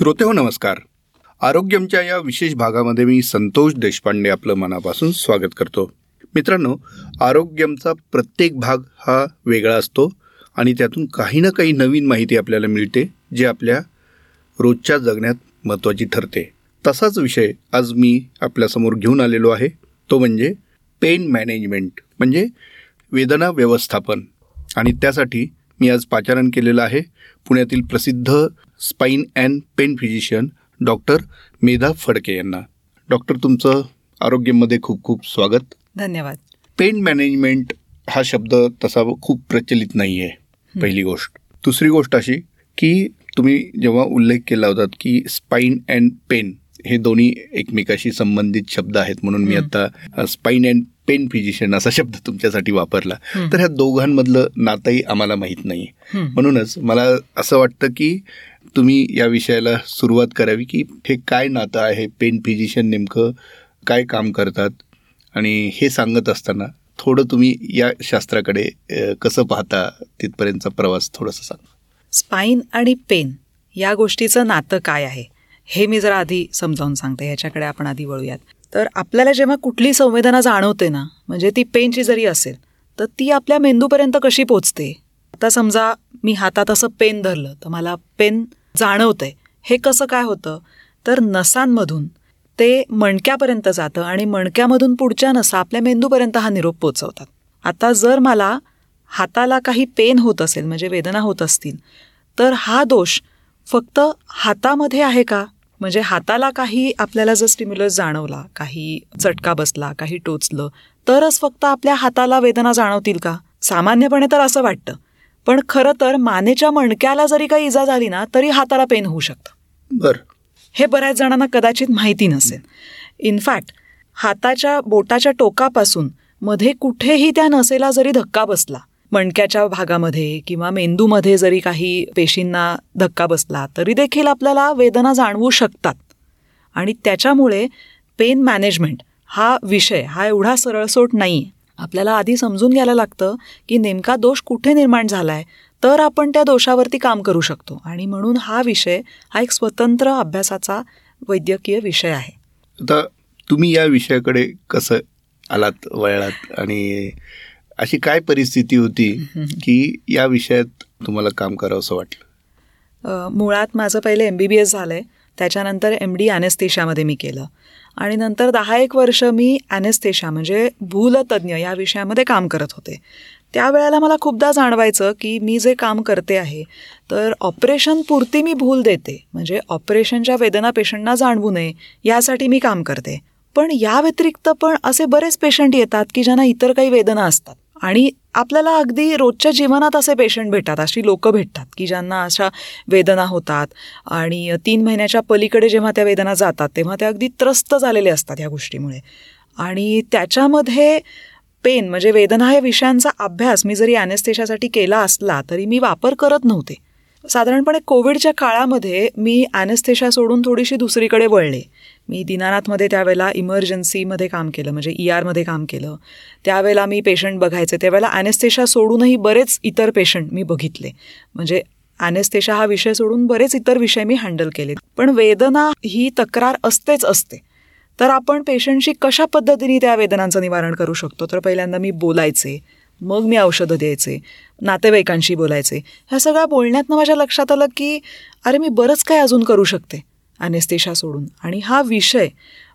श्रोते हो नमस्कार. आरोग्यमच्या या विशेष भागामध्ये मी संतोष देशपांडे आपलं मनापासून स्वागत करतो. मित्रांनो आरोग्यमचा प्रत्येक भाग हा वेगळा असतो आणि त्यातून काही ना काही नवीन माहिती आपल्याला मिळते जे आपल्या रोजच्या जगण्यात महत्त्वाची ठरते. तसाच विषय आज मी आपल्यासमोर घेऊन आलेलो आहे. तो म्हणजे पेन मॅनेजमेंट म्हणजे वेदना व्यवस्थापन. आणि त्यासाठी मी आज पाचारण केलेलं आहे पुण्यातील प्रसिद्ध spine and pain physician doctor Medha Phadke यांना. डॉक्टर तुमचं आरोग्यामध्ये खूप खूप स्वागत. धन्यवाद. पेन मॅनेजमेंट हा शब्द तसा खूप प्रचलित नाही आहे पहिली गोष्ट. दुसरी गोष्ट अशी की तुम्ही जेव्हा उल्लेख केला होता की स्पाईन अँड पेन हे दोन्ही एकमेकाशी संबंधित शब्द आहेत म्हणून मी आता स्पाईन अँड पेन फिजिशियन असा शब्द तुमच्यासाठी वापरला. तर ह्या दोघांमधलं नातंही आम्हाला माहीत नाही म्हणूनच मला असं वाटतं की तुम्ही या विषयाला सुरुवात करावी की हे काय नातं आहे पेन फिजिशियन नेमकं काय काम करतात? आणि हे सांगत असताना थोडं तुम्ही या शास्त्राकडे कसं पाहता तिथपर्यंतचा प्रवास थोडंसं सांगा. स्पाईन आणि पेन या गोष्टीचं नातं काय आहे? हे मी जरा आधी समजावून सांगते ह्याच्याकडे आपण आधी वळूयात. तर आपल्याला जेव्हा कुठली संवेदना जाणवते ना म्हणजे ती पेनची जरी असेल तर ती आपल्या मेंदूपर्यंत कशी पोचते? आता समजा मी हातात असं पेन धरलं तर मला पेन जाणवतंय. हे कसं काय होतं? तर नसांमधून ते मणक्यापर्यंत जातं आणि मणक्यामधून पुढच्या नसा आपल्या मेंदूपर्यंत हा निरोप पोचवतात. आता जर मला हाताला काही पेन होत असेल म्हणजे वेदना होत असतील तर हा दोष फक्त हातामध्ये आहे का? म्हणजे हाताला काही आपल्याला जर स्टिम्युलस जाणवला काही चटका बसला काही टोचलं तरच फक्त आपल्या हाताला वेदना जाणवतील का? सामान्यपणे तर असं वाटतं. पण खरं तर मानेच्या मणक्याला जरी काही इजा झाली ना तरी हाताला पेन होऊ शकतं. बरं. हे बऱ्याच जणांना कदाचित माहिती नसेल. इनफॅक्ट हाताच्या बोटाच्या टोकापासून मध्ये कुठेही त्या नसेला जरी धक्का बसला मणक्याच्या भागामध्ये किंवा मेंदूमध्ये जरी काही पेशींना धक्का बसला तरी देखील आपल्याला वेदना जाणवू शकतात. आणि त्याच्यामुळे पेन मॅनेजमेंट हा विषय हा एवढा सरळसोट नाही आपल्याला आधी समजून घ्यायला लागतं की नेमका दोष कुठे निर्माण झाला आहे तर आपण त्या दोषावरती काम करू शकतो. आणि म्हणून हा विषय हा एक स्वतंत्र अभ्यासाचा वैद्यकीय विषय आहे. आता तुम्ही या विषयाकडे कसं आलात वळलात? आणि अशी काय परिस्थिती होती की या विषयात तुम्हाला काम करावं असं वाटलं मुळात माझं पहिले एम बी बी एस झालं आहे त्याच्यानंतर एम डी ॲनेस्थेशामध्ये मी केलं. आणि नंतर दहा एक वर्ष मी ॲनेस्थेशा म्हणजे भूलतज्ञ या विषयामध्ये काम करत होते. त्यावेळेला मला खूपदा जाणवायचं की मी जे काम करते आहे तर ऑपरेशन पुरती मी भूल देते. म्हणजे ऑपरेशनच्या वेदना पेशंटना जाणवू नये यासाठी मी काम करते. पण या व्यतिरिक्त पण असे बरेच पेशंट येतात की ज्यांना इतर काही वेदना असतात. आणि आपल्याला अगदी रोजच्या जीवनात असे पेशंट भेटतात अशी लोक भेटतात की ज्यांना अशा वेदना होतात आणि तीन महिन्याच्या पलीकडे जेव्हा त्या वेदना जातात तेव्हा ते अगदी त्रस्त झालेले असतात ह्या गोष्टीमुळे. आणि त्याच्यामध्ये पेन म्हणजे वेदना या विषयांचा अभ्यास मी जरी ॲनेस्थेशासाठी केला असला तरी मी वापर करत नव्हते. साधारणपणे कोविडच्या काळामध्ये मी ॲनेस्थेशा सोडून थोडीशी दुसरीकडे वळले. मी दिनानाथमध्ये त्यावेळेला इमर्जन्सीमध्ये काम केलं म्हणजे ई आरमध्ये काम केलं. त्यावेळेला मी पेशंट बघायचे त्यावेळेला ॲनेस्थेशा सोडूनही बरेच इतर पेशंट मी बघितले. म्हणजे ॲनेस्थेशा हा विषय सोडून बरेच इतर विषय मी हँडल केले. पण वेदना ही तक्रार असतेच असते. तर आपण पेशंटशी कशा पद्धतीने त्या वेदनांचं निवारण करू शकतो? तर पहिल्यांदा मी बोलायचे. मग मी औषधं द्यायचे. नातेवाईकांशी बोलायचे. ह्या सगळ्या बोलण्यातनं माझ्या लक्षात आलं की अरे मी बरंच काय अजून करू शकते? अनेस्तेशा सोडून. आणि हा विषय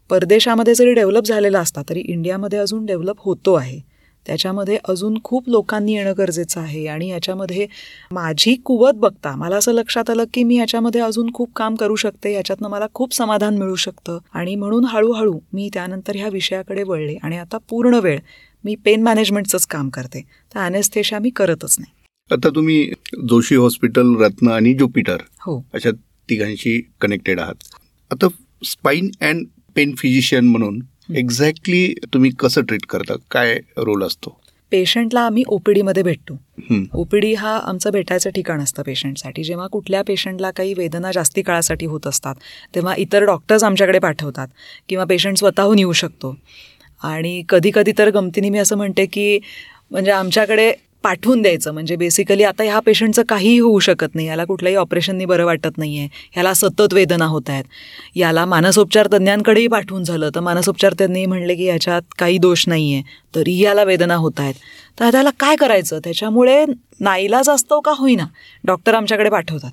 परदेशामध्ये जरी डेव्हलप झालेला असता तरी इंडियामध्ये अजून डेव्हलप होतो आहे. त्याच्यामध्ये अजून खूप लोकांनी येणं गरजेचं आहे. आणि याच्यामध्ये माझी कुवत बघता मला असं लक्षात आलं की मी याच्यामध्ये अजून खूप काम करू शकते याच्यातनं मला खूप समाधान मिळू शकतं. आणि म्हणून हळूहळू मी त्यानंतर ह्या विषयाकडे वळले. आणि आता पूर्ण वेळ मी पेन मॅनेजमेंटचंच काम करते. तर अनेस्थेशा मी करतच नाही. आता तुम्ही जोशी हॉस्पिटल रत्न आणि ज्युपिटर हो. अशा तिघांशी कनेक्टेड आहात. आता स्पाईन अँड पेन फिजिशियन म्हणून एक्झॅक्टली तुम्ही कसं ट्रीट करता? काय रोल असतो? पेशंटला आम्ही ओपीडीमध्ये भेटतो. ओपीडी हा आमचं भेटायचं ठिकाण असतं पेशंटसाठी जेव्हा कुठल्या पेशंटला काही वेदना जास्ती काळासाठी होत असतात तेव्हा इतर डॉक्टर्स आमच्याकडे पाठवतात किंवा पेशंट स्वतःहून येऊ शकतो. आणि कधी कधी तर गमतीने मी असं म्हणते की म्हणजे आमच्याकडे पाठवून द्यायचं. म्हणजे बेसिकली आता ह्या पेशंटचं काहीही होऊ शकत नाही. याला कुठल्याही ऑपरेशननी बरं वाटत नाही आहे ह्याला सतत वेदना होत आहेत. याला मानसोपचार तज्ज्ञांकडेही पाठवून झालं. तर मानसोपचार तज्ज्ञही म्हणले की याच्यात काही दोष नाही आहे तरीही याला वेदना होत आहेत. तर त्याला काय करायचं? त्याच्यामुळे नाईलाज असतो का होईना? डॉक्टर आमच्याकडे पाठवतात.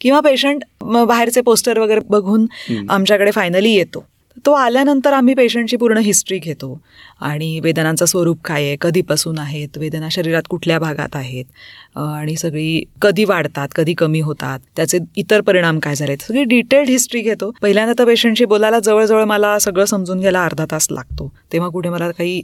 किंवा पेशंट बाहेरचे पोस्टर वगैरे बघून आमच्याकडे फायनली येतो. तो आल्यानंतर आम्ही पेशंटची पूर्ण हिस्ट्री घेतो. आणि वेदनांचं स्वरूप काय आहे? कधीपासून आहेत? वेदना शरीरात कुठल्या भागात आहेत? आणि सगळी कधी वाढतात कधी कमी होतात? त्याचे इतर परिणाम काय झाले सगळी डिटेल्ड हिस्ट्री घेतो. पहिल्यांदा तर पेशंटशी बोलायला जवळजवळ मला सगळं समजून घ्यायला अर्धा तास लागतो. तेव्हा कुठे मला काही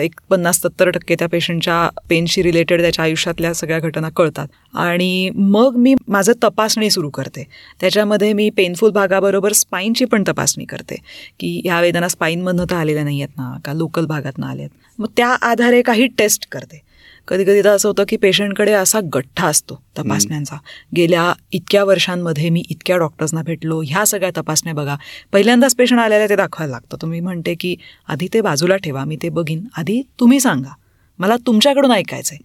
एक पन्नास सत्तर टक्के त्या पेशंटच्या पेनशी रिलेटेड त्याच्या आयुष्यातल्या सगळ्या घटना कळतात. आणि मग मी माझं तपासणी सुरू करते. त्याच्यामध्ये मी पेनफुल भागाबरोबर स्पाईनची पण तपासणी करते. की ह्या वेदना स्पाईनमधनं तर आलेल्या नाही आहेत ना का लोकल भागातनं आल्या आहेत मग त्या आधारे काही टेस्ट करते. कधी कधी तर असं होतं की पेशंटकडे असा गठ्ठा असतो तपासण्यांचा. गेल्या इतक्या वर्षांमध्ये मी इतक्या डॉक्टर्सना भेटलो. ह्या सगळ्या तपासण्या बघा. पहिल्यांदाच पेशंट आलेल्या ते दाखवायला लागतं. तुम्ही म्हणते की आधी ते बाजूला ठेवा मी ते बघीन. आधी तुम्ही सांगा. मला तुमच्याकडून ऐकायचं आहे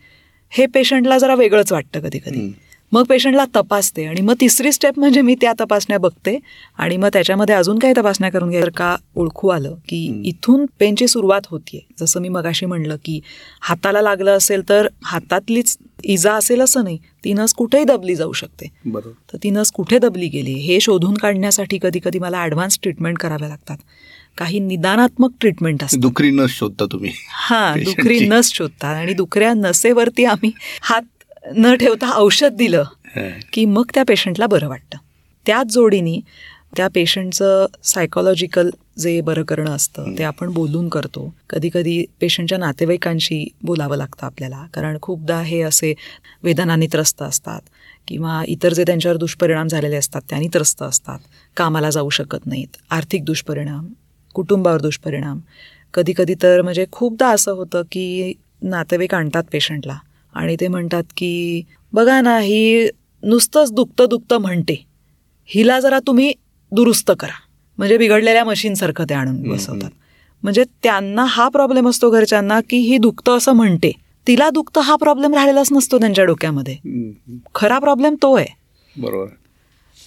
हे पेशंटला जरा वेगळंच वाटतं कधी कधी मग पेशंटला तपासते आणि मग तिसरी स्टेप म्हणजे मी त्या तपासण्या बघते आणि मग त्याच्यामध्ये अजून काही तपासण्या करून घ्या का ओळखू आलं की इथून पेनची सुरुवात होतीये. जसं मी मगाशी म्हणलं की हाताला लागलं असेल तर हातातलीच इजा असेल असं नाही ती नस कुठेही दबली जाऊ शकते. बरोबर. तर ती नस कुठे दबली गेली हे शोधून काढण्यासाठी कधी कधी मला ॲडव्हान्स ट्रीटमेंट कराव्या लागतात. काही निदानात्मक ट्रीटमेंट असतात. दुखरी नस शोधता तुम्ही हा दुखरी नस शोधतात आणि दुखऱ्या नसेवरती आम्ही हात न ठेवता औषध दिलं की मग त्या पेशंटला बरं वाटतं. त्याच जोडीने त्या पेशंटचं सायकोलॉजिकल जे बरं करणं असतं ते आपण बोलून करतो. कधी कधी पेशंटच्या नातेवाईकांशी बोलावं लागतं आपल्याला कारण खूपदा हे असे वेदनांनी त्रस्त असतात किंवा इतर जे त्यांच्यावर दुष्परिणाम झालेले असतात त्यांनी त्रस्त असतात कामाला जाऊ शकत नाहीत आर्थिक दुष्परिणाम कुटुंबावर दुष्परिणाम. कधी कधी तर म्हणजे खूपदा असं होतं की नातेवाईक आणतात पेशंटला आणि ते म्हणतात की बघा ना ही नुसतंच दुखतं दुखतं म्हणते. हिला जरा तुम्ही दुरुस्त करा. म्हणजे बिघडलेल्या मशीनसारखं ते आणून बसवतात. म्हणजे त्यांना हा प्रॉब्लेम असतो घरच्यांना की ही दुखतं असं म्हणते. तिला दुखतं हा प्रॉब्लेम राहिलेलाच नसतो त्यांच्या डोक्यामध्ये. खरा प्रॉब्लेम तो आहे. बरोबर.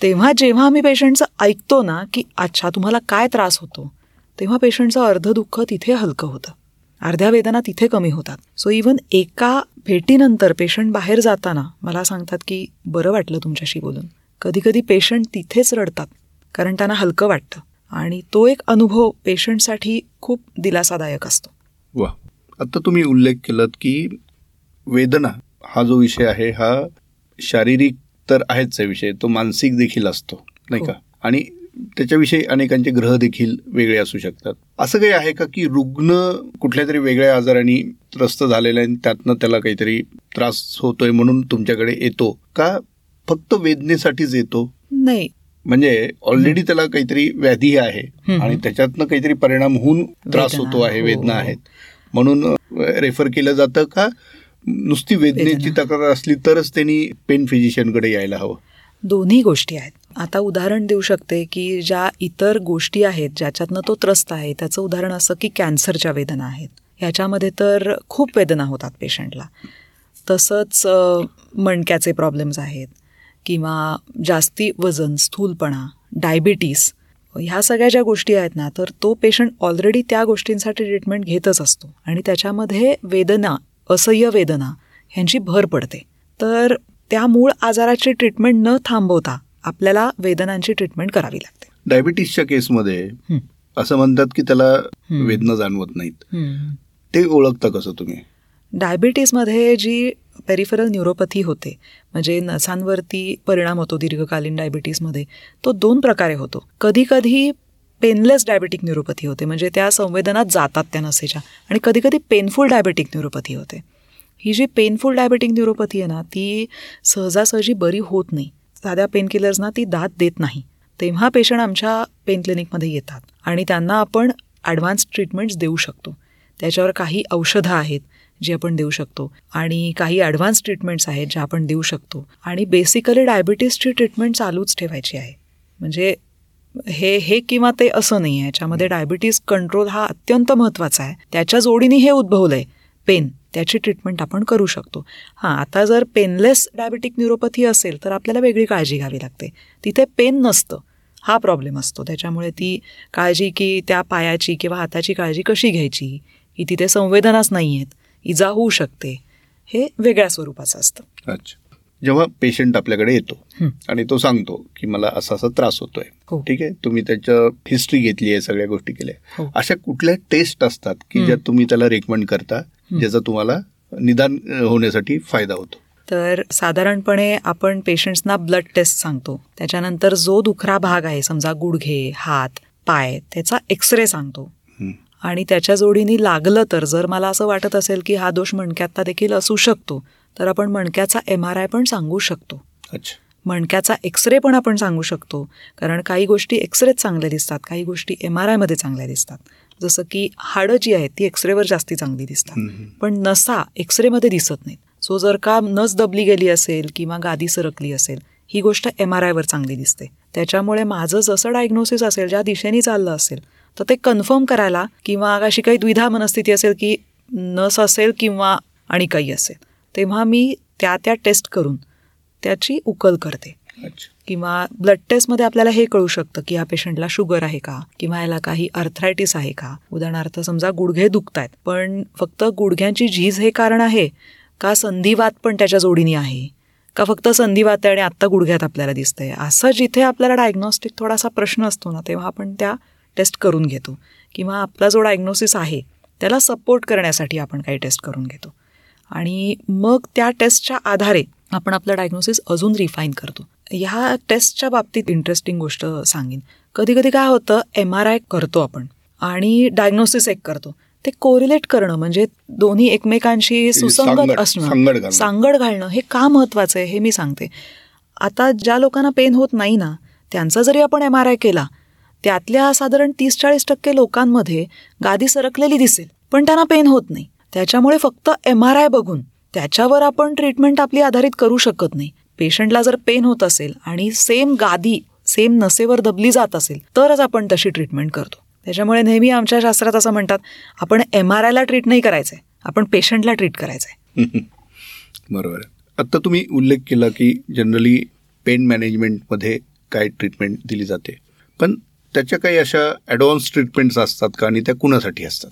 तेव्हा जेव्हा आम्ही पेशंटचं ऐकतो ना की अच्छा तुम्हाला काय त्रास होतो तेव्हा पेशंटचं अर्ध दुःख तिथे हलकं होतं. अर्ध्या वेदना तिथे कमी होतात. सो इवन एका भेटीनंतर पेशंट बाहेर जाताना मला सांगतात की बरं वाटलं तुमच्याशी बोलून. कधी कधी पेशंट तिथेच रडतात कारण त्यांना हलकं वाटतं. आणि तो एक अनुभव पेशंटसाठी खूप दिलासादायक असतो. वा. आता तुम्ही उल्लेख केलात की वेदना हा जो विषय आहे हा शारीरिक तर आहेच आहे विषय तो मानसिक देखील असतो नाही का? आणि त्याच्याविषयी अनेकांचे ग्रह देखील वेगळे असू शकतात. असं काही आहे का की रुग्ण कुठल्या तरी वेगळ्या आजाराने त्रस्त झालेला आहे त्यातनं त्याला काहीतरी त्रास होतोय म्हणून तुमच्याकडे येतो का फक्त वेदनेसाठीच येतो? नाही. म्हणजे ऑलरेडी त्याला काहीतरी व्याधी आहे आणि त्याच्यातनं काहीतरी परिणाम होऊन त्रास होतो आहे हो. वेदना आहेत. म्हणून रेफर केलं जातं का? नुसती वेदनेची तक्रार असली तरच त्यांनी पेन फिजिशियनकडे यायला हवं. दोन्ही गोष्टी आहेत. आता उदाहरण देऊ शकते की ज्या इतर गोष्टी आहेत ज्याच्यातनं तो त्रस्त आहे त्याचं उदाहरण असं की कॅन्सरच्या वेदना आहेत. ह्याच्यामध्ये तर खूप वेदना होतात पेशंटला. तसंच मणक्याचे प्रॉब्लेम्स आहेत किंवा जास्ती वजन स्थूलपणा डायबिटीस ह्या सगळ्या ज्या गोष्टी आहेत ना तर तो पेशंट ऑलरेडी त्या गोष्टींसाठी ट्रीटमेंट घेतच असतो. आणि त्याच्यामध्ये वेदना असह्य वेदना ह्यांची भर पडते. तर त्या मूळ आजाराची ट्रीटमेंट न थांबवता आपल्याला वेदनांची ट्रीटमेंट करावी लागते. डायबिटीसच्या केसमध्ये. असं म्हणतात की त्याला. वेदना जाणवत नाहीत. ते ओळखता कसं तुम्ही? डायबिटीसमध्ये जी पेरिफरल न्यूरोपॅथी होते म्हणजे नसांवरती परिणाम होतो दीर्घकालीन डायबिटीसमध्ये तो दोन प्रकारे होतो. कधी कधी पेनलेस डायबेटिक न्यूरोपॅथी होते म्हणजे त्या संवेदनात जातात त्या नसेच्या आणि कधी कधी पेनफुल डायबेटिक न्यूरोपॅथी होते. ही जी पेनफुल डायबेटिक न्यूरोपॅथी आहे ना ती सहजासहजी बरी होत नाही. साध्या पेनकिलर्सना ती दात देत नाही. तेव्हा पेशंट आमच्या पेन क्लिनिकमध्ये येतात आणि त्यांना आपण ॲडव्हान्स ट्रीटमेंट्स देऊ शकतो. त्याच्यावर काही औषधं आहेत जी आपण देऊ शकतो आणि काही ॲडव्हान्स ट्रीटमेंट्स आहेत ज्या आपण देऊ शकतो. आणि बेसिकली डायबिटीसची ट्रीटमेंट चालूच ठेवायची आहे. म्हणजे हे हे किंवा ते असं नाही आहे याच्यामध्ये डायबिटीस कंट्रोल हा अत्यंत महत्त्वाचा आहे. त्याच्या जोडीने हे उद्भवलं आहे पेन त्याची ट्रीटमेंट आपण करू शकतो. हां आता जर पेनलेस डायबेटिक न्यूरोपॅथी असेल तर आपल्याला वेगळी काळजी घ्यावी लागते. तिथे पेन नसतं. हा प्रॉब्लेम असतो. त्याच्यामुळे ती काळजी की त्या पायाची किंवा हाताची काळजी कशी घ्यायची की तिथे संवेदनाच नाही आहेत इजा होऊ शकते. हे वेगळ्या स्वरूपाचं असतं. अच्छा. जेव्हा पेशंट आपल्याकडे येतो. आणि तो सांगतो की मला असा असा त्रास होतोय. हो. ठीक आहे? तुम्ही त्याच्या हिस्ट्री घेतली आहे सगळ्या गोष्टी केल्या. हो. अशा कुठल्या टेस्ट असतात की. ज्या तुम्ही त्याला रेकमेंड करता ज्याचा तुम्हाला निदान होण्यासाठी फायदा होतो. तर साधारणपणे आपण पेशंट्सना ब्लड टेस्ट सांगतो. त्याच्यानंतर जो दुखरा भाग आहे समजा गुडघे हात पाय त्याचा एक्सरे सांगतो. आणि त्याच्या जोडीने लागलं तर जर मला असं वाटत असेल की हा दोष मणक्यातला देखील असू शकतो तर आपण मणक्याचा एम आर आय पण सांगू शकतो. मणक्याचा एक्सरे पण आपण सांगू शकतो. कारण काही गोष्टी एक्सरेत चांगल्या दिसतात काही गोष्टी एम आर आयमध्ये चांगल्या दिसतात. जसं की हाडं जी आहेत ती एक्सरेवर जास्ती चांगली दिसतात. पण नसा एक्सरेमध्ये दिसत नाहीत. सो जर का नस दबली गेली असेल किंवा गादी सरकली असेल ही गोष्ट एम आर आयवर चांगली दिसते. त्याच्यामुळे माझं जसं डायग्नोसिस असेल ज्या दिशेने चाललं असेल तर ते कन्फर्म करायला किंवा अशी काही द्विधा मनस्थिती असेल की नस असेल किंवा आणि काही असेल तेव्हा मी त्या त्या टेस्ट करून त्याची उकल करते. किंवा ब्लड टेस्टमध्ये आपल्याला हे कळू शकतं की या पेशंटला शुगर आहे का? किंवा याला काही अर्थरायटिस आहे का? उदाहरणार्थ समजा गुडघे दुखतायत पण फक्त गुडघ्यांची झीज हे कारण आहे? का संधिवात पण त्याच्या जोडीने आहे? का फक्त संधिवात आहे आणि आत्ता गुडघ्यात आपल्याला दिसतंय? असं जिथे आपल्याला डायग्नॉस्टिक थोडासा प्रश्न असतो ना तेव्हा आपण त्या टेस्ट करून घेतो. किंवा आपला जो डायग्नोसिस आहे त्याला सपोर्ट करण्यासाठी आपण काही टेस्ट करून घेतो. आणि मग त्या टेस्टच्या आधारे आपण आपलं डायग्नोसिस अजून रिफाईन करतो. ह्या टेस्टच्या बाबतीत इंटरेस्टिंग गोष्ट सांगेन. कधी कधी काय होतं एम आर आय करतो आपण आणि डायग्नोसिस एक करतो. ते कोरिलेट करणं म्हणजे दोन्ही एकमेकांशी सुसंगत असणं सांगड घालणं. सांगड घालणं हे का महत्वाचं आहे हे मी सांगते. आता ज्या लोकांना पेन होत नाही ना त्यांचा जरी आपण एम आर आय केला त्यातल्या साधारण तीस चाळीस टक्के लोकांमध्ये गादी सरकलेली दिसेल पण त्यांना पेन होत नाही. त्याच्यामुळे फक्त एम आर आय बघून त्याच्यावर आपण ट्रीटमेंट आपली आधारित करू शकत नाही. पेशंटला जर पेन होत असेल आणि सेम गादी सेम नसेवर दबली जात असेल तरच आपण तशी ट्रीटमेंट करतो. त्याच्यामुळे नेहमी आमच्या शास्त्रात असं म्हणतात आपण एम आर आयला ट्रीट नाही करायचंय आपण पेशंटला ट्रीट करायचंय. बरोबर आत्ता तुम्ही उल्लेख केला की जनरली पेन मॅनेजमेंटमध्ये काय ट्रीटमेंट दिली जाते. पण त्याच्या काही अशा ॲडव्हान्स ट्रीटमेंट्स असतात का? आणि त्या कुणासाठी असतात?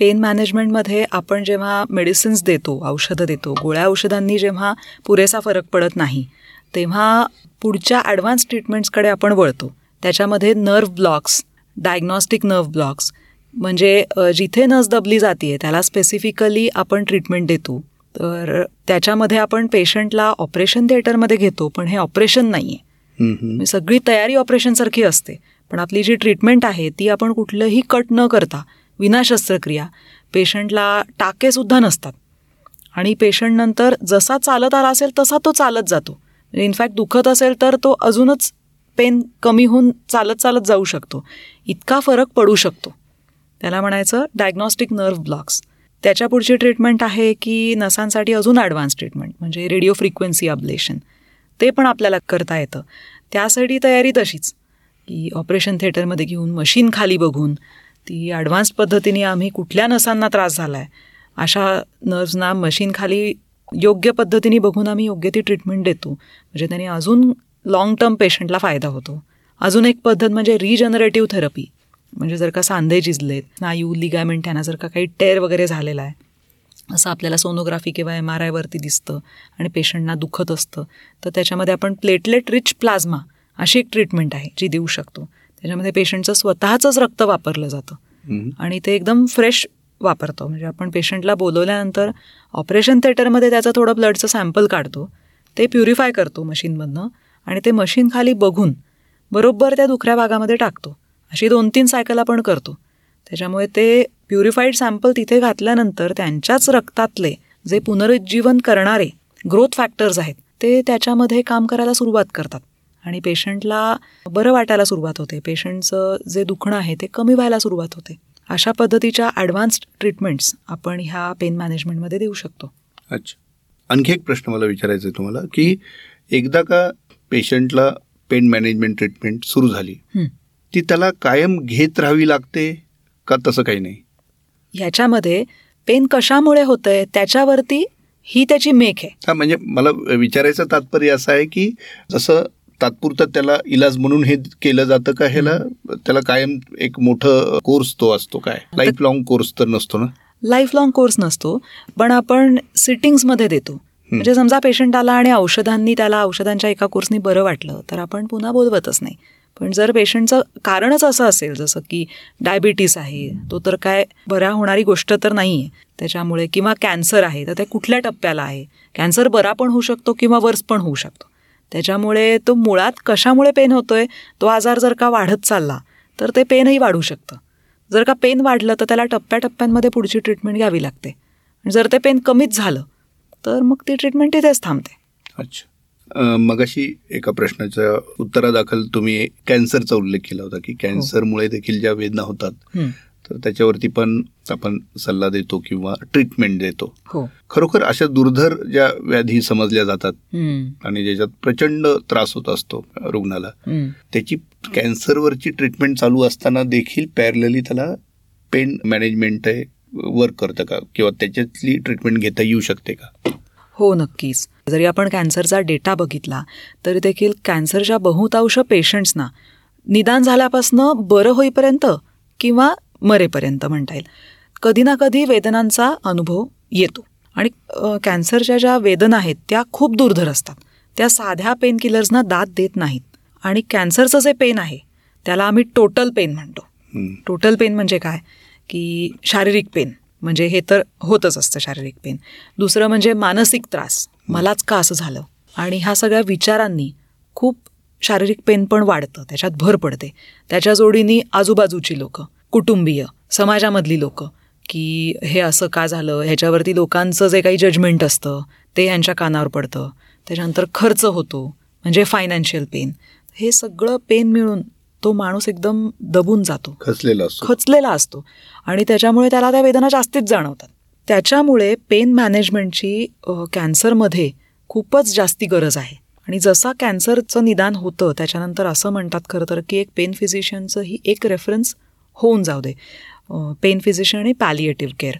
पेन मॅनेजमेंटमध्ये आपण जेव्हा मेडिसिन्स देतो औषधं देतो गोळ्या औषधांनी जेव्हा पुरेसा फरक पडत नाही तेव्हा पुढच्या ॲडव्हान्स ट्रीटमेंट्सकडे आपण वळतो. त्याच्यामध्ये nerve blocks diagnostic nerve blocks म्हणजे जिथे नस दबली जाते त्याला स्पेसिफिकली आपण ट्रीटमेंट देतो. तर त्याच्यामध्ये आपण पेशंटला ऑपरेशन थिएटरमध्ये घेतो पण हे ऑपरेशन नाही आहे सगळी तयारी ऑपरेशनसारखी असते पण आपली जी ट्रीटमेंट आहे ती आपण कुठलंही कट न करता विना शस्त्रक्रिया पेशंटला टाकेसुद्धा नसतात. आणि पेशंट नंतर जसा चालत आला असेल तसा तो चालत जातो. म्हणजे इनफॅक्ट दुखत असेल तर तो अजूनच पेन कमी होऊन चालत चालत जाऊ शकतो. इतका फरक पडू शकतो. त्याला म्हणायचं डायग्नॉस्टिक नर्व्ह ब्लॉक्स त्याच्या पुढची ट्रीटमेंट आहे की नसांसाठी अजून ॲडव्हान्स ट्रीटमेंट म्हणजे रेडिओ फ्रिक्वेन्सी अब्लेशन ते पण आपल्याला करता येतं. त्यासाठी तयारी तशीच. की ऑपरेशन थिएटरमध्ये घेऊन मशीन खाली बघून ती ॲडव्हान्स पद्धतीने आम्ही कुठल्या नसांना त्रास झाला आहे अशा नर्व्सना मशीनखाली योग्य पद्धतीने बघून आम्ही योग्य ती ट्रीटमेंट देतो. म्हणजे त्याने अजून लाँग टर्म पेशंटला फायदा होतो. अजून एक पद्धत म्हणजे रिजनरेटिव्ह थेरपी म्हणजे जर का सांधे झिजलेत स्नायू लिगामेंट त्यांना जर का काही टेर वगैरे झालेला आहे असं आपल्याला सोनोग्राफी किंवा एम आर आयवरती दिसतं आणि पेशंटना दुखत असतं तर त्याच्यामध्ये आपण प्लेटलेट रिच प्लाझ्मा अशी एक ट्रीटमेंट आहे जी देऊ शकतो. त्याच्यामध्ये पेशंटचं स्वतःचंच रक्त वापरलं जातं. आणि ते एकदम फ्रेश वापरतो. म्हणजे आपण पेशंटला बोलवल्यानंतर ऑपरेशन थिएटरमध्ये त्याचं थोडं ब्लडचं सॅम्पल काढतो. ते प्युरिफाय करतो मशीनमधनं आणि ते मशीन खाली बघून बरोबर त्या दुखऱ्या भागामध्ये टाकतो. अशी दोन तीन सायकल आपण करतो. त्याच्यामुळे ते प्युरिफाईड सॅम्पल तिथे घातल्यानंतर त्यांच्याच रक्तातले जे पुनरुज्जीवन करणारे ग्रोथ फॅक्टर्स आहेत ते त्याच्यामध्ये काम करायला सुरुवात करतात. आणि पेशंटला बरं वाटायला सुरुवात होते. पेशंटचं जे दुखणं आहे ते कमी व्हायला सुरुवात होते. अशा पद्धतीच्या ॲडव्हान्स्ड ट्रीटमेंट्स आपण ह्या पेन मॅनेजमेंटमध्ये देऊ शकतो. अच्छा. आणखी एक प्रश्न मला विचारायचा आहे तुम्हाला की एकदा का पेशंटला पेन मॅनेजमेंट ट्रीटमेंट सुरू झाली. ती त्याला कायम घेत राहावी लागते का तसं काही नाही? ह्याच्यामध्ये पेन कशामुळे होतंय त्याच्यावरती ही त्याची मेख आहे. म्हणजे मला विचारायचं तात्पर्य असं आहे की जसं तात्पुरतं त्याला इलाज म्हणून हे केलं जातं का? ह्याला त्याला कायम एक मोठं कोर्स तो असतो काय? लाईफ लॉंग कोर्स तर नसतो ना? लाईफ लॉंग कोर्स नसतो पण आपण सिटिंग्समध्ये देतो. म्हणजे समजा पेशंट आला आणि औषधांनी त्याला औषधांच्या एका कोर्सनी बरं वाटलं तर आपण पुन्हा बोलवतच नाही. पण जर पेशंटचं कारणच असं असेल जसं की डायबिटीस आहे तो तर काय बऱ्या होणारी गोष्ट तर नाही आहे त्याच्यामुळे किंवा कॅन्सर आहे तर ते कुठल्या टप्प्याला आहे? कॅन्सर बरा पण होऊ शकतो किंवा वर्स पण होऊ शकतो. त्याच्यामुळे तो मुळात कशामुळे पेन होतोय? तो आजार जर का वाढत चालला तर ते पेनही वाढू शकतं. जर का पेन वाढलं तर त्याला टप्प्याटप्प्यांमध्ये पुढची ट्रीटमेंट घ्यावी लागते. जर ते पेन कमीच झालं तर मग ती ट्रीटमेंट तिथेच थांबते. अच्छा. मगाशी एका प्रश्नाच्या उत्तरादाखल तुम्ही कॅन्सरचा उल्लेख केला होता की कॅन्सरमुळे देखील ज्या वेदना होतात तर त्याच्यावरती पण आपण सल्ला देतो किंवा ट्रीटमेंट देतो. हो. खरोखर अशा दुर्धर ज्या व्याधी समजल्या जातात आणि ज्याच्यात प्रचंड त्रास होत असतो रुग्णाला त्याची कॅन्सरवरची ट्रीटमेंट चालू असताना देखील पॅरलली त्याला पेन मॅनेजमेंट आहे वर्क करतं का? किंवा त्याच्यातली ट्रीटमेंट घेता येऊ शकते का? हो नक्कीच. जरी आपण कॅन्सरचा डेटा बघितला तरी देखील कॅन्सरच्या बहुतांश पेशंट्सना निदान झाल्यापासनं बरं होईपर्यंत किंवा मरेपर्यंत म्हणता येईल. कधी ना कधी वेदनांचा अनुभव येतो. आणि कॅन्सरच्या ज्या वेदना आहेत त्या खूप दुर्धर असतात. त्या साध्या पेन किलर्सना दात देत नाहीत. आणि कॅन्सरचं जे पेन आहे त्याला आम्ही टोटल पेन म्हणतो. टोटल पेन म्हणजे काय? की शारीरिक पेन म्हणजे हे तर होतच असतं शारीरिक पेन दुसरं म्हणजे मानसिक त्रास. मलाच का असं झालं? आणि ह्या सगळ्या विचारांनी खूप शारीरिक पेन पण वाढतं. त्याच्यात भर पडते. त्याच्या जोडीनी आजूबाजूची लोकं. कुटुंबीय समाजामधली लोकं की हे असं का झालं? ह्याच्यावरती लोकांचं जे काही जजमेंट असतं ते ह्यांच्या कानावर पडतं. त्याच्यानंतर खर्च होतो म्हणजे फायनान्शियल पेन हे सगळं पेन मिळून तो माणूस एकदम दबून जातो. खचलेला असतो. खचलेला असतो. आणि त्याच्यामुळे त्याला त्या वेदना जास्तीच जाणवतात. त्याच्यामुळे पेन मॅनेजमेंटची कॅन्सरमध्ये खूपच जास्ती गरज आहे. आणि जसा कॅन्सरचं निदान होतं त्याच्यानंतर असं म्हणतात खरं तर की एक पेन फिजिशियनचं ही एक रेफरन्स होऊन जाऊ दे. पेन फिजिशियन आणि पॅलिएटिव्ह केअर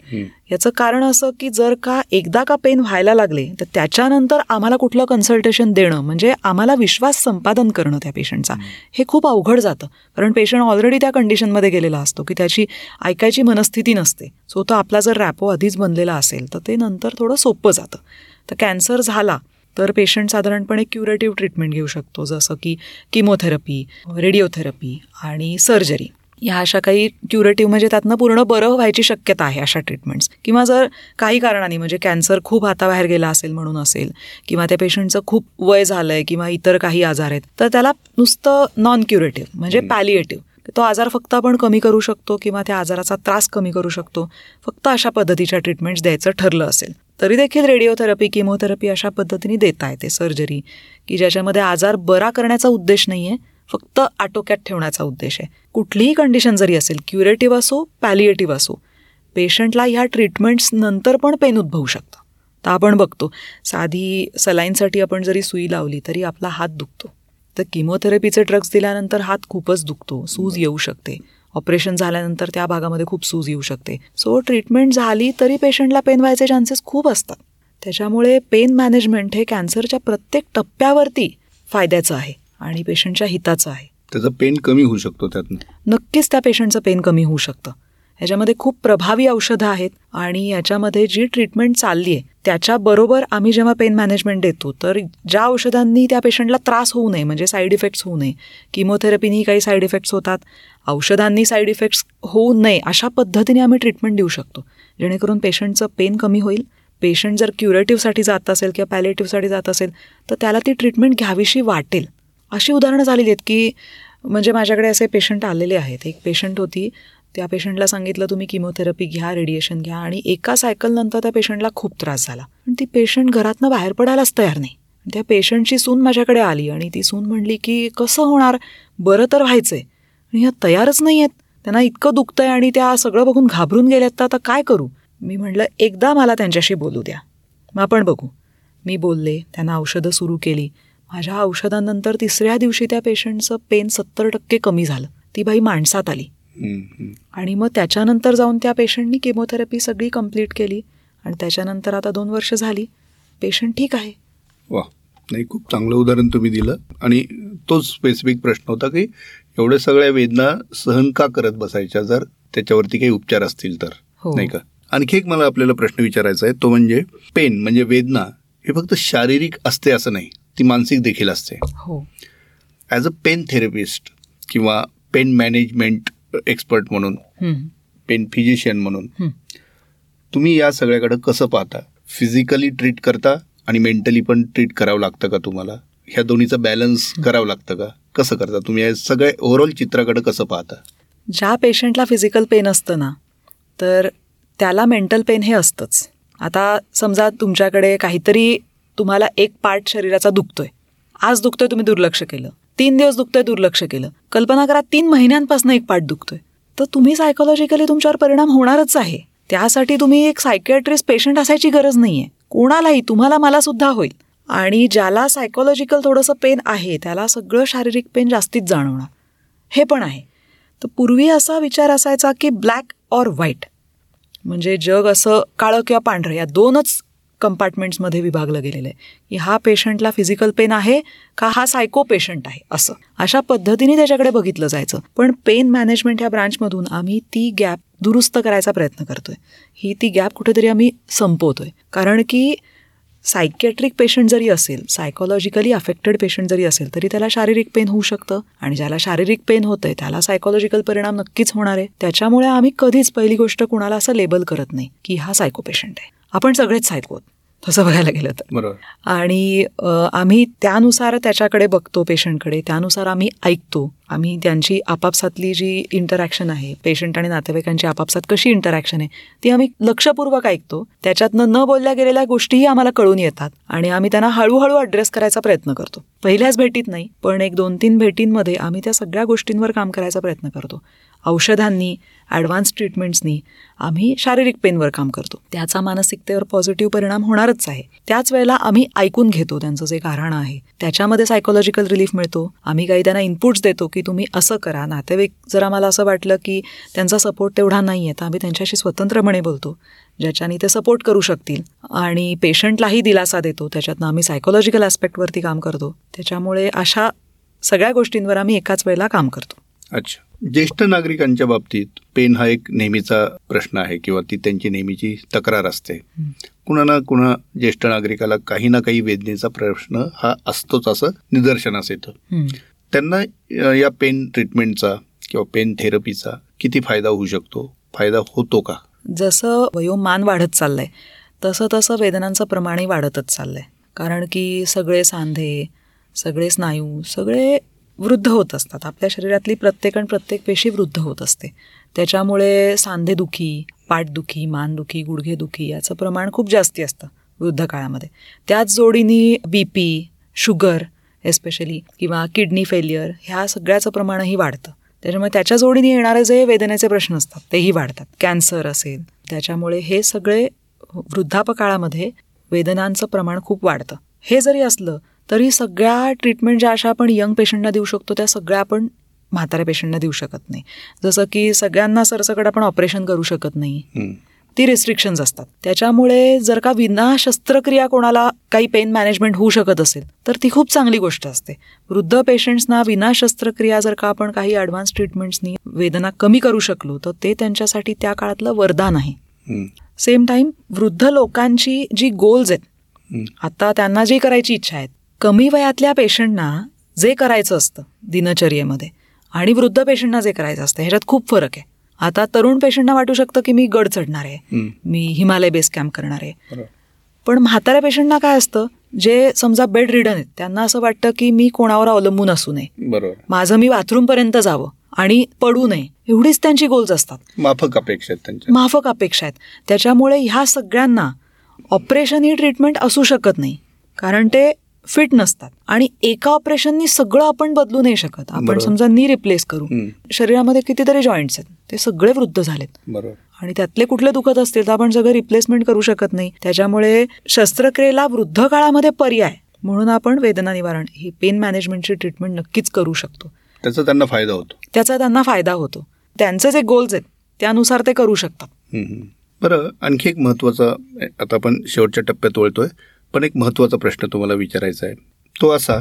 याचं कारण असं की जर का एकदा का पेन व्हायला लागले तर त्याच्यानंतर आम्हाला कुठलं कन्सल्टेशन देणं म्हणजे आम्हाला विश्वास संपादन करणं त्या पेशंटचा हे खूप अवघड जातं. कारण पेशंट ऑलरेडी त्या कंडिशनमध्ये गेलेला असतो की त्याची ऐकायची मनस्थिती नसते. सो तो आपला जर रॅपो आधीच बनलेला असेल तर ते नंतर थोडं सोपं जातं. तर कॅन्सर झाला तर पेशंट साधारणपणे क्युरेटिव्ह ट्रीटमेंट घेऊ शकतो. जसं की किमोथेरपी रेडिओथेरपी आणि सर्जरी ह्या अशा काही क्युरेटिव्ह म्हणजे त्यातनं पूर्ण बरं व्हायची शक्यता आहे अशा ट्रीटमेंट्स किंवा जर काही कारणाने म्हणजे कॅन्सर खूप हाताबाहेर गेला असेल म्हणून असेल किंवा त्या पेशंटचं खूप वय झालं आहे किंवा इतर काही आजार आहेत तर त्याला नुसतं नॉन क्युरेटिव्ह म्हणजे पॅलिएटिव्ह तो आजार फक्त आपण कमी करू शकतो किंवा त्या आजाराचा त्रास कमी करू शकतो. फक्त अशा पद्धतीच्या ट्रीटमेंट्स द्यायचं ठरलं असेल तरी देखील रेडिओथेरपी किमोथेरपी अशा पद्धतीने देता येते सर्जरी की ज्याच्यामध्ये आजार बरा करण्याचा उद्देश नाही आहे फक्त आटोक्यात ठेवण्याचा उद्देश आहे. कुठलीही कंडिशन जरी असेल क्युरेटिव्ह असो पॅलिएटिव्ह असो पेशंटला ह्या ट्रीटमेंट्स नंतर पण पेन उद्भवू शकतं. तर आपण बघतो साधी सलाईनसाठी आपण जरी सुई लावली तरी आपला हात दुखतो. तर किमोथेरपीचे ड्रग्स दिल्यानंतर हात खूपच दुखतो सूज येऊ शकते. ऑपरेशन झाल्यानंतर त्या भागामध्ये खूप सूज येऊ शकते. सो ट्रीटमेंट झाली तरी पेशंटला पेन व्हायचे चान्सेस खूप असतात. त्याच्यामुळे पेन मॅनेजमेंट हे कॅन्सरच्या प्रत्येक टप्प्यावरती फायद्याचं आहे. आणि पेशंटच्या हिताचं आहे. त्याचं पेन कमी होऊ शकतो त्यातनं. नक्कीच त्या पेशंटचं पेन कमी होऊ शकतं. ह्याच्यामध्ये खूप प्रभावी औषधं आहेत आणि याच्यामध्ये जी ट्रीटमेंट चालली आहे त्याच्याबरोबर आम्ही जेव्हा पेन मॅनेजमेंट देतो तर ज्या औषधांनी त्या पेशंटला त्रास होऊ नये म्हणजे साईड इफेक्ट्स होऊ नये किमोथेरपीनी काही साईड इफेक्ट्स होतात औषधांनी साईड इफेक्ट्स होऊ नये अशा पद्धतीने आम्ही ट्रीटमेंट देऊ शकतो. जेणेकरून पेशंटचं पेन कमी होईल. पेशंट जर क्युरेटिव्हसाठी जात असेल किंवा पॅलेटिव्हसाठी जात असेल तर त्याला ती ट्रीटमेंट घ्यावीशी वाटेल. अशी उदाहरणं झालेली आहेत की म्हणजे माझ्याकडे असे पेशंट आलेले आहेत. एक पेशंट होती त्या पेशंटला सांगितलं तुम्ही किमोथेरपी घ्या रेडिएशन घ्या. आणि एका सायकलनंतर त्या पेशंटला खूप त्रास झाला. पण ती पेशंट घरातनं बाहेर पडायलाच तयार नाही. त्या पेशंटची सून माझ्याकडे आली आणि ती सून म्हणली की कसं होणार? बरं तर व्हायचंय. आणि ह्या तयारच नाही आहेत त्यांना इतकं दुखतंय आणि त्या सगळं बघून घाबरून गेल्यात तर आता काय करू? मी म्हटलं एकदा मला त्यांच्याशी बोलू द्या. मग आपण बघू. मी बोलले त्यांना औषधं सुरू केली. माझ्या औषधांनंतर तिसऱ्या दिवशी त्या पेशंटचं पेन सत्तर टक्के कमी झालं. ती बाई माणसात आली. आणि मग त्याच्यानंतर जाऊन त्या पेशंटनी केमोथेरपी सगळी कंप्लीट केली आणि त्याच्यानंतर आता दोन वर्ष झाली. पेशंट ठीक आहे. वा नाही खूप चांगलं उदाहरण तुम्ही दिलं. आणि तोच स्पेसिफिक प्रश्न होता की एवढ्या सगळ्या वेदना सहन का करत बसायच्या? जर त्याच्यावरती काही उपचार असतील तर हो. नाही का? आणखी एक मला आपल्याला प्रश्न विचारायचा आहे. तो म्हणजे पेन म्हणजे वेदना हे फक्त शारीरिक असते असं नाही. ती मानसिक देखील असते. हो. ॲज अ पेन थेरपिस्ट किंवा पेन मॅनेजमेंट एक्सपर्ट म्हणून पेन फिजिशियन म्हणून. तुम्ही या सगळ्याकडे कसं पाहता? फिजिकली ट्रीट करता आणि मेंटली पण ट्रीट करावं लागतं का तुम्हाला? ह्या दोन्हीचं बॅलन्स करावं लागतं का? कसं करता? तुम्ही या सगळ्या ओव्हरऑल चित्राकडे कसं पाहता? ज्या पेशंटला फिजिकल पेन असतं ना तर त्याला मेंटल पेन हे असतंच. आता समजा तुमच्याकडे काहीतरी तुम्हाला एक पार्ट शरीराचा दुखतोय. आज दुखतोय तुम्ही दुर्लक्ष केलं. तीन दिवस दुखतोय दुर्लक्ष केलं. कल्पना करा तीन महिन्यांपासून एक पार्ट दुखतोय. तर तुम्ही सायकोलॉजिकली तुमच्यावर परिणाम होणारच आहे. त्यासाठी तुम्ही एक सायकियाट्रिस्ट पेशंट असायची गरज नाहीये. कोणालाही तुम्हाला मला सुद्धा होईल. आणि ज्याला सायकोलॉजिकल थोडंसं पेन आहे त्याला सगळं शारीरिक पेन जास्तीच जाणवणार. हे पण आहे. तर पूर्वी असा विचार असायचा की ब्लॅक ऑर व्हाईट म्हणजे जग असं काळं किंवा पांढरं या दोनच कंपार्टमेंट्समध्ये विभागलं गेलेलं आहे. की हा पेशंटला फिजिकल पेन आहे का हा सायको पेशंट आहे? असं. अशा पद्धतीने त्याच्याकडे बघितलं जायचं. पण पेन मॅनेजमेंट ह्या ब्रांचमधून आम्ही ती गॅप दुरुस्त करायचा प्रयत्न करतोय. ही ती गॅप कुठेतरी आम्ही संपवतोय. कारण की सायकेट्रिक पेशंट जरी असेल सायकोलॉजिकली अफेक्टेड पेशंट जरी असेल तरी त्याला शारीरिक पेन होऊ शकतं. आणि ज्याला शारीरिक पेन होतंय त्याला सायकोलॉजिकल परिणाम नक्कीच होणार आहे. त्याच्यामुळे आम्ही कधीच पहिली गोष्ट कुणाला असं लेबल करत नाही की हा सायको पेशंट आहे. आपण सगळेच आहोत तसं बघायला गेलं तर. बरोबर. आणि आम्ही त्यानुसार त्याच्याकडे बघतो पेशंटकडे. त्यानुसार आम्ही ऐकतो. आम्ही त्यांची आपापसातली जी इंटरॅक्शन आहे पेशंट आणि नातेवाईकांची आपापसात कशी इंटरॅक्शन आहे ती आम्ही लक्षपूर्वक ऐकतो. त्याच्यातनं न बोलल्या गेलेल्या गोष्टीही आम्हाला कळून येतात आणि आम्ही त्यांना हळूहळू अड्रेस करायचा प्रयत्न करतो. पहिल्याच भेटीत नाही पण एक दोन तीन भेटींमध्ये आम्ही त्या सगळ्या गोष्टींवर काम करायचा प्रयत्न करतो. औषधांनी ॲडव्हान्स ट्रीटमेंट्सनी आम्ही शारीरिक पेनवर काम करतो. त्याचा मानसिकतेवर पॉझिटिव्ह परिणाम होणारच आहे. त्याच वेळेला आम्ही ऐकून घेतो त्यांचं जे कारण आहे. त्याच्यामध्ये सायकोलॉजिकल रिलीफ मिळतो. आम्ही काही त्यांना इनपुट्स देतो की तुम्ही असं करा. नातेवाईक जर आम्हाला असं वाटलं की त्यांचा सपोर्ट तेवढा नाही आहे तर आम्ही त्यांच्याशी स्वतंत्रपणे बोलतो. ज्याच्याने ते सपोर्ट करू शकतील. आणि पेशंटलाही दिलासा देतो. त्याच्यातनं आम्ही सायकोलॉजिकल ॲस्पेक्टवरती काम करतो. त्याच्यामुळे अशा सगळ्या गोष्टींवर आम्ही एकाच वेळेला काम करतो. अच्छा. ज्येष्ठ नागरिकांच्या बाबतीत पेन हा एक नेहमीचा प्रश्न आहे किंवा ती त्यांची नेहमीची तक्रार असते. कुणा ना कुणा ज्येष्ठ नागरिकाला काही ना काही वेदनेचा प्रश्न हा असतोच असं निदर्शनास येतं. त्यांना या पेन ट्रीटमेंटचा किंवा पेन थेरपीचा किती फायदा होऊ शकतो? फायदा होतो का? जसं वयोमान वाढत चाललंय तसं तसं वेदनांचं प्रमाणही वाढतच चाललंय. कारण की सगळे सांधे सगळे स्नायू सगळे वृद्ध होत असतात. आपल्या शरीरातली प्रत्येक आणि प्रत्येक पेशी वृद्ध होत असते. त्याच्यामुळे सांधेदुखी पाठदुखी मानदुखी गुडघेदुखी याचं प्रमाण खूप जास्ती असतं वृद्ध काळामध्ये. त्याच जोडीने बी पी शुगर एस्पेशली किंवा किडनी फेलियर ह्या सगळ्याचं प्रमाणही वाढतं. त्याच्यामुळे त्याच्या जोडीने येणारे जे वेदनेचे प्रश्न असतात तेही वाढतात. कॅन्सर असेल त्याच्यामुळे हे सगळे वृद्धापकाळामध्ये वेदनांचं प्रमाण खूप वाढतं. हे जरी असलं तरी सगळ्या ट्रीटमेंट ज्या अशा आपण यंग पेशंटना देऊ शकतो त्या सगळ्या आपण म्हाताऱ्या पेशंटना देऊ शकत नाही जसं की सगळ्यांना सरसकट आपण ऑपरेशन करू शकत नाही. ती रिस्ट्रिक्शन्स असतात त्याच्यामुळे जर का विना शस्त्रक्रिया कोणाला काही पेन मॅनेजमेंट होऊ शकत असेल तर ती खूप चांगली गोष्ट असते वृद्ध पेशंट्सना विना शस्त्रक्रिया जर का आपण काही ॲडव्हान्स ट्रीटमेंट्सनी वेदना कमी करू शकलो तर ते त्यांच्यासाठी त्या काळातलं वरदान आहे. सेम टाइम वृद्ध लोकांची जी गोल्स आहेत. आता त्यांना जी करायची इच्छा आहे कमी वयातल्या पेशंटना जे करायचं असतं दिनचर्येमध्ये आणि वृद्ध पेशंटना जे करायचं असतं ह्याच्यात खूप फरक आहे. आता तरुण पेशंटना वाटू शकतं की मी गड चढणार आहे. मी हिमालय बेस कॅम्प करणार आहे. पण म्हाताऱ्या पेशंटना काय असतं जे समजा बेड रिडन आहेत त्यांना असं वाटतं की मी कोणावर अवलंबून असू नये. माझं मी बाथरूमपर्यंत जावं आणि पडू नये एवढीच त्यांची गोल्स असतात. माफक अपेक्षा आहेत माफक अपेक्षा आहेत. त्याच्यामुळे ह्या सगळ्यांना ऑपरेशन ही ट्रीटमेंट असू शकत नाही. कारण ते फिट नसतात. आणि एका ऑपरेशननी सगळं आपण बदलू नाही शकत. आपण. समजा नी रिप्लेस करू. शरीरामध्ये कितीतरी जॉईंट्स आहेत. ते सगळे वृद्ध झालेत. बरोबर. आणि त्यातले कुठले दुखत असतील तर आपण सगळं रिप्लेसमेंट करू शकत नाही. त्याच्यामुळे शस्त्रक्रियेला वृद्ध काळामध्ये पर्याय म्हणून आपण वेदना निवारण ही पेन मॅनेजमेंटची ट्रीटमेंट नक्कीच करू शकतो. त्याचा त्यांना फायदा होतो. त्याचा त्यांना फायदा होतो. त्यांचे जे गोल्स आहेत त्यानुसार ते करू शकतात. बरं आणखी एक महत्त्वाचा आता आपण शेवटच्या टप्प्यात वळतोय. पण एक महत्त्वाचा प्रश्न तुम्हाला विचारायचा आहे तो असा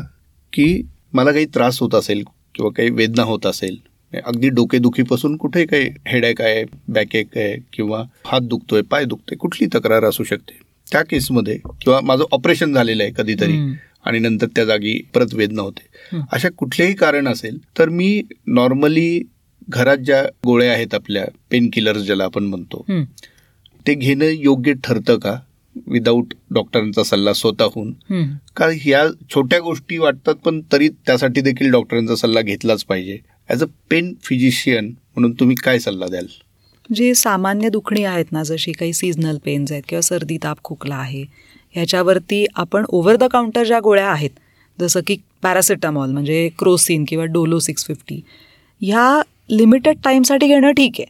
की मला काही त्रास होत असेल किंवा काही वेदना होत असेल अगदी डोकेदुखीपासून कुठे काही हेडॅक आहे बॅकएक आहे किंवा हात दुखतोय पाय दुखतोय कुठली तक्रार असू शकते त्या केसमध्ये किंवा माझं ऑपरेशन झालेलं आहे कधीतरी. आणि नंतर त्या जागी परत वेदना होते. अशा कुठलेही कारण असेल तर मी नॉर्मली घरात ज्या गोळ्या आहेत आपल्या पेन किलर्स ज्याला आपण म्हणतो. ते घेणं योग्य ठरतं का विदाऊट डॉक्टरांचा सल्ला स्वतःहून. का ह्या छोट्या गोष्टी वाटतात पण तरी त्यासाठी देखील डॉक्टरांचा सल्ला घेतलाच पाहिजे. ॲज अ पेन फिजिशियन म्हणून तुम्ही काय सल्ला द्याल? जी सामान्य दुखणी आहेत ना जशी काही सीझनल पेन्स आहेत किंवा सर्दी ताप खोकला आहे ह्याच्यावरती आपण ओव्हर द काउंटर ज्या गोळ्या आहेत जसं की पॅरासिटामॉल म्हणजे क्रोसिन किंवा डोलो सिक्स फिफ्टी ह्या लिमिटेड टाईमसाठी घेणं ठीक आहे.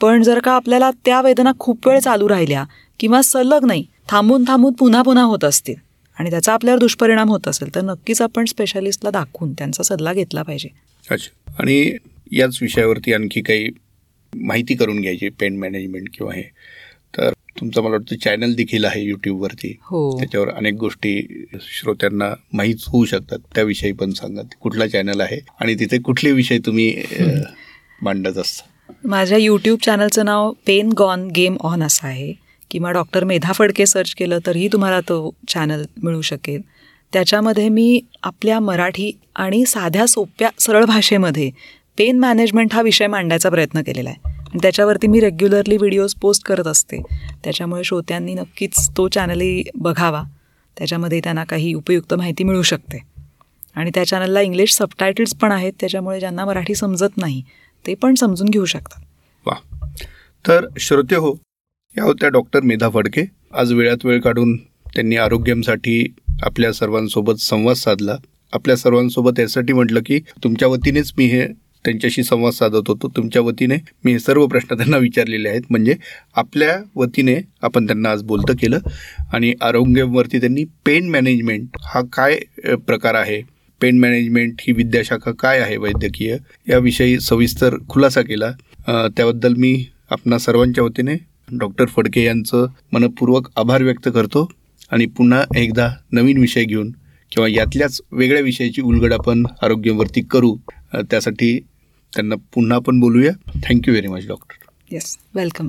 पण जर का आपल्याला त्या वेदना खूप वेळ चालू राहिल्या किंवा सलग नाही थांबून थांबून पुन्हा पुन्हा होत असतील आणि त्याचा आपल्यावर दुष्परिणाम होत असेल तर नक्कीच आपण स्पेशालिस्टला दाखवून त्यांचा सल्ला घेतला पाहिजे. अच्छा. आणि याच विषयावरती आणखी काही माहिती करून घ्यायची पेन मॅनेजमेंट किंवा हे तर तुमचं मला वाटतं चॅनल देखील आहे यूट्यूबवरती हो. त्याच्यावर अनेक गोष्टी श्रोत्यांना माहीत होऊ शकतात त्याविषयी पण सांगा. कुठला चॅनल आहे आणि तिथे कुठले विषय तुम्ही मांडत असता? माझ्या यूट्यूब चॅनलचं नाव पेन गॉन गेम ऑन असं आहे. किंवा डॉक्टर मेधा फडके सर्च केलं तरीही तुम्हाला तो चॅनल मिळू शकेल. त्याच्यामध्ये मी आपल्या मराठी आणि साध्या सोप्या सरळ भाषेमध्ये पेन मॅनेजमेंट हा विषय मांडायचा प्रयत्न केलेला आहे. आणि त्याच्यावरती मी रेग्युलरली व्हिडिओज पोस्ट करत असते. त्याच्यामुळे श्रोत्यांनी नक्कीच तो चॅनलही बघावा. त्याच्यामध्ये त्यांना काही उपयुक्त माहिती मिळू शकते. आणि त्या चॅनलला इंग्लिश सबटायटल्स पण आहेत. त्याच्यामुळे ज्यांना मराठी समजत नाही ते पण समजून घेऊ शकतात. वा. तर श्रोते हो या होत्या डॉक्टर मेधा फडके. आज वेळात वेळ काढून त्यांनी आरोग्यासाठी आपल्या सर्वांसोबत संवाद साधला. आपल्या सर्वांसोबत यासाठी म्हटलं की तुमच्या वतीनेच मी हे त्यांच्याशी संवाद साधत होतो. तुमच्या वतीने मी हे सर्व प्रश्न त्यांना विचारलेले आहेत. म्हणजे आपल्या वतीने आपण त्यांना आज बोलतं केलं आणि आरोग्यावरती त्यांनी पेन मॅनेजमेंट हा काय प्रकार आहे? पेन मॅनेजमेंट ही विद्याशाखा काय आहे वैद्यकीय याविषयी सविस्तर खुलासा केला. त्याबद्दल मी आपणा सर्वांच्या वतीने डॉक्टर फडके यांचं मनपूर्वक आभार व्यक्त करतो. आणि पुन्हा एकदा नवीन विषय घेऊन किंवा यातल्याच वेगळ्या विषयाची उलगड आपण आरोग्यावरती करू त्यासाठी त्यांना पुन्हा आपण बोलूया. Thank you very much doctor yes welcome